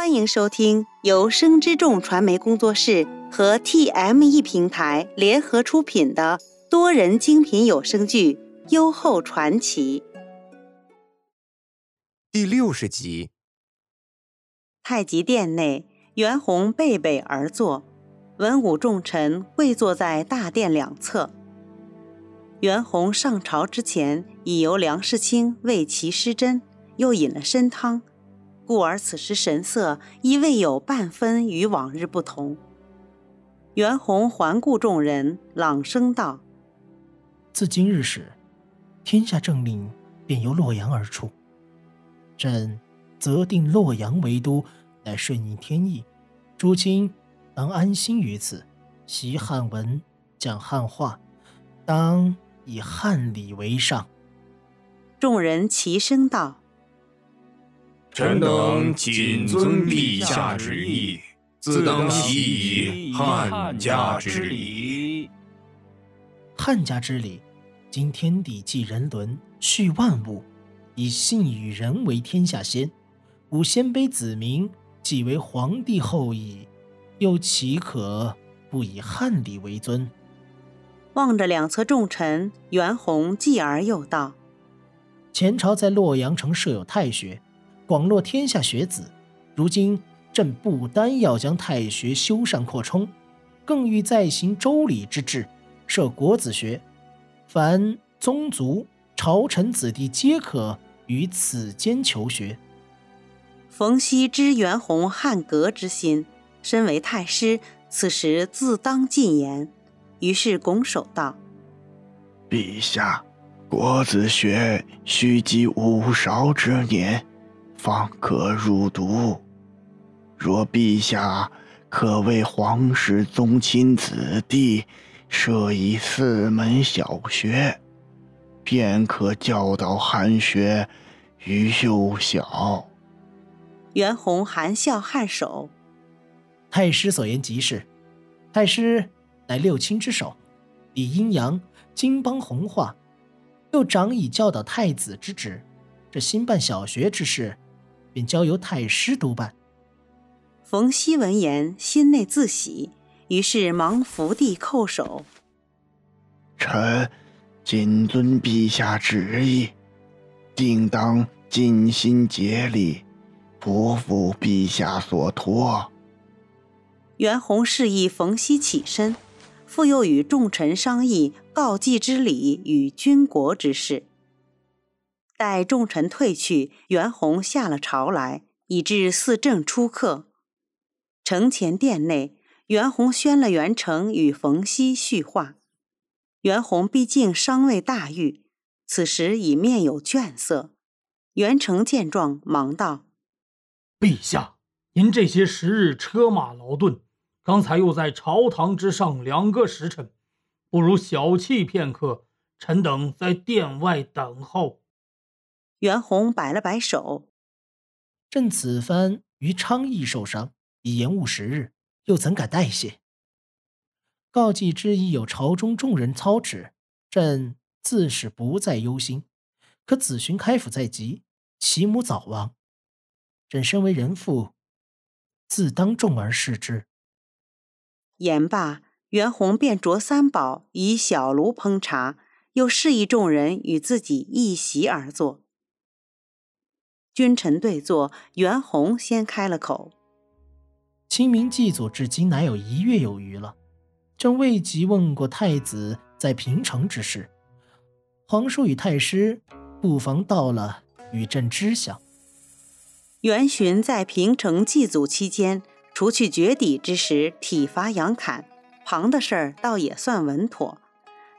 欢迎收听由生之众传媒工作室和 TME 平台联合出品的多人精品有声剧《优厚传奇》第六十集。太极殿内，袁弘背北而坐，文武重臣跪坐在大殿两侧。袁弘上朝之前，已由梁世清为其施针，又饮了参汤。故而此时神色亦未有半分与往日不同。袁弘环顾众人，朗声道：“自今日始，天下政令便由洛阳而出。朕择定洛阳为都，乃顺应天意。诸卿当安心于此，习汉文，讲汉话，当以汉礼为上。”众人齐声道。臣等谨遵陛下旨意，自当习以汉家之礼。汉家之礼，今天地纪人伦，续万物，以信与人为天下先。吾鲜卑子民，既为皇帝后裔，又岂可不以汉礼为尊？望着两侧重臣，袁弘继而又道：“前朝在洛阳城设有太学。”广落天下学子，如今朕不单要将太学修缮扩充，更欲再行周礼之制，设国子学，凡宗族、朝臣子弟皆可于此间求学。冯熙知袁弘汉格之心，身为太师，此时自当进言，于是拱手道：“陛下，国子学须及五韶之年。”方可入读。若陛下可为皇室宗亲子弟设以四门小学，便可教导汉学于幼小。袁弘含笑颔首。太师所言极是。太师乃六亲之首，理阴阳，经邦弘化，又长以教导太子之职。这新办小学之事。便交由太师督办。冯熙闻言，心内自喜，于是忙伏地叩首：“臣谨遵陛下旨意，定当尽心竭力，不负陛下所托。”袁弘示意冯熙起身，复又与众臣商议告祭之礼与军国之事。待众臣退去，袁弘下了朝来，以至四正出客。城前殿内，袁弘宣了袁成与冯熙叙话。袁弘毕竟尚未大愈，此时已面有倦色。袁成见状，忙道：“陛下，您这些时日车马劳顿，刚才又在朝堂之上两个时辰，不如小憩片刻。臣等在殿外等候。”袁弘摆了摆手：“朕此番于昌邑受伤，已延误时日，又怎敢怠懈？告祭之意有朝中众人操持，朕自是不再忧心。可子寻开府在即，其母早亡，朕身为人父，自当重而视之。”言罢，袁弘便着三宝以小炉烹茶，又示意众人与自己一席而坐。君臣对坐，袁弘先开了口：“清明祭祖至今乃有一月有余了，朕未及问过太子在平城之事。皇叔与太师不妨到了，与朕知晓。”袁询在平城祭祖期间，除去绝底之时体罚杨侃，旁的事儿倒也算稳妥。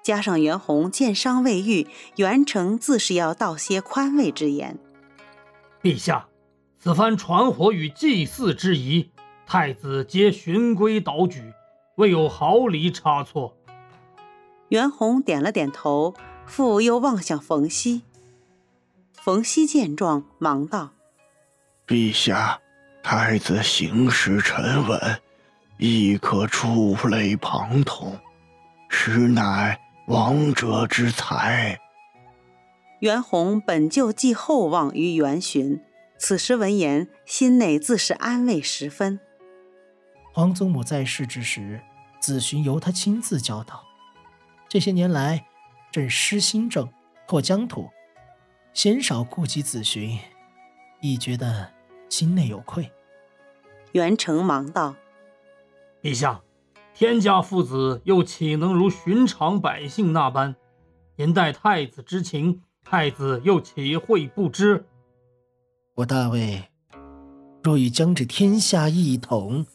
加上袁弘见伤未愈，袁成自是要道些宽慰之言。陛下，此番传火与祭祀之仪，太子皆循规蹈矩，未有毫厘差错。袁弘点了点头，复又望向冯熙。冯熙见状，忙道：“陛下，太子行事沉稳，亦可触类旁通，实乃王者之才。”袁弘本就寄厚望于袁询，此时闻言，心内自是安慰十分。皇祖母在世之时，子寻由他亲自教导。这些年来，朕失新政，拓疆土，鲜少顾及子寻，亦觉得心内有愧。袁成忙道：“陛下，天家父子又岂能如寻常百姓那般？您待太子之情，太子又岂会不知？”我大魏若欲将这天下一统，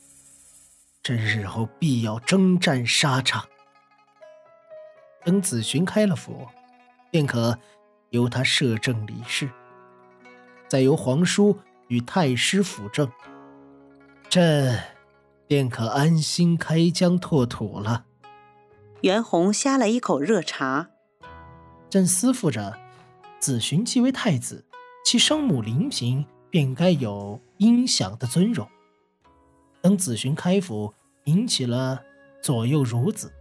朕日后必要征战沙场。等子寻开了府，便可由他摄政理事，再由皇叔与太师辅政，朕便可安心开疆拓土了。袁弘呷了一口热茶，朕思忖着，子寻既为太子。其生母林嫔便该有应享的尊荣。等子寻开府，引起了左右孺子，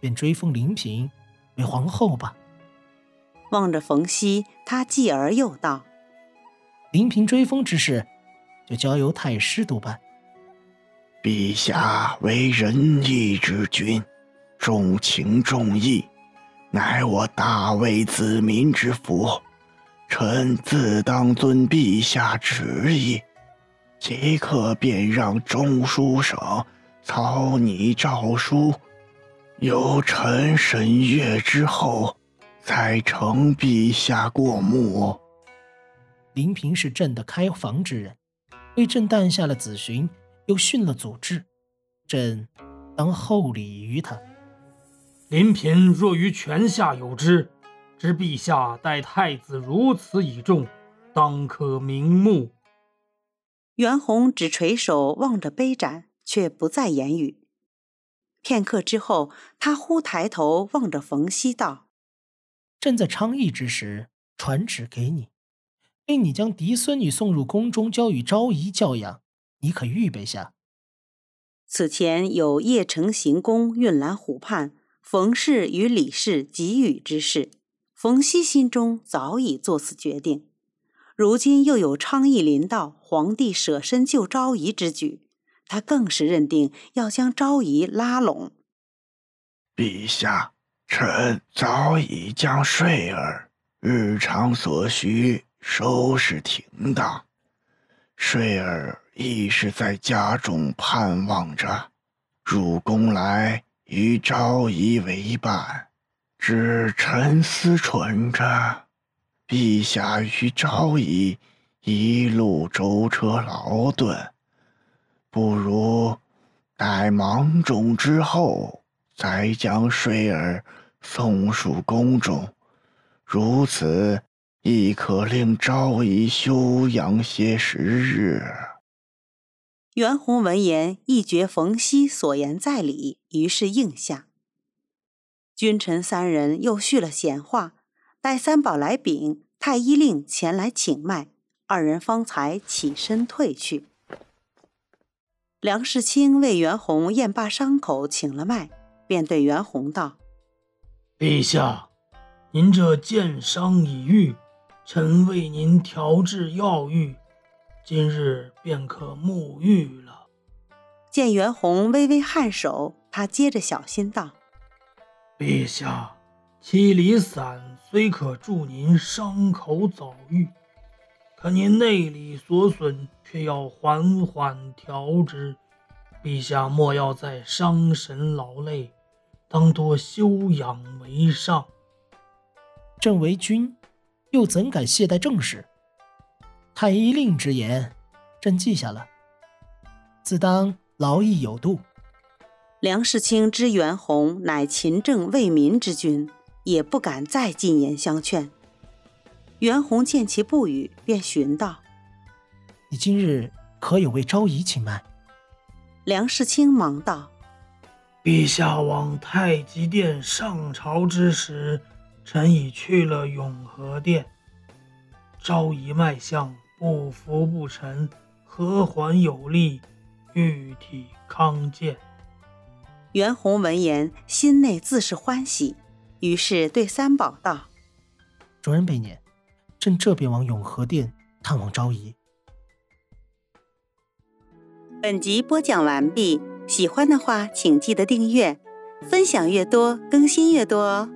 便追封林嫔为皇后吧。望着冯熙，他继而又道：“林嫔追封之事，就交由太师督办。陛下为仁义之君，重情重义，乃我大魏子民之福。”臣自当遵陛下旨意，即刻便让中书省草拟诏书，由臣审阅之后，再呈陛下过目。林平是朕的开房之人，为朕诞下了子寻，又训了祖制，朕当厚礼于他。林嫔若于泉下有知。知陛下待太子如此倚重，当可明目。袁弘只垂手望着杯盏，却不再言语。片刻之后，他忽抬头望着冯熙道：“朕在昌邑之时，传旨给你，令你将嫡孙女送入宫中，交与昭仪教养。你可预备下。此前有邺城行宫、运兰湖畔，冯氏与李氏给予之事。”冯熙心中早已做此决定，如今又有昌邑临到，皇帝舍身救昭仪之举，他更是认定要将昭仪拉拢。陛下，臣早已将睡儿日常所需收拾停当，睡儿亦是在家中盼望着入宫来与昭仪为伴。只臣思忖着，陛下与昭仪一路舟车劳顿，不如待芒种之后，再将睡儿送入宫中，如此亦可令昭仪休养些时日。袁弘闻言，一觉冯熙所言在理，于是应下。君臣三人又叙了闲话，待三宝来禀，太医令前来请脉，二人方才起身退去。梁世清为袁弘验罢伤口，请了脉，便对袁弘道：“陛下，您这箭伤已愈，臣为您调制药浴，今日便可沐浴了。”见袁弘微微颔首，他接着小心道。陛下，七里散虽可助您伤口早愈，可您内里所损，却要缓缓调之。陛下莫要再伤神劳累，当多休养为上。朕为君，又怎敢懈怠政事？太医令之言，朕记下了，自当劳逸有度。梁世清知袁弘乃勤政为民之君，也不敢再进言相劝。袁弘见其不语，便询道：“你今日可有为昭仪请脉？”梁世清忙道：“陛下往太极殿上朝之时，臣已去了永和殿。昭仪脉象不浮不沉，和缓有力，玉体康健。”袁弘闻言，心内自是欢喜，于是对三宝道：“主人备念，朕这便往永和殿探望昭仪。”本集播讲完毕，喜欢的话请记得订阅，分享越多更新越多哦。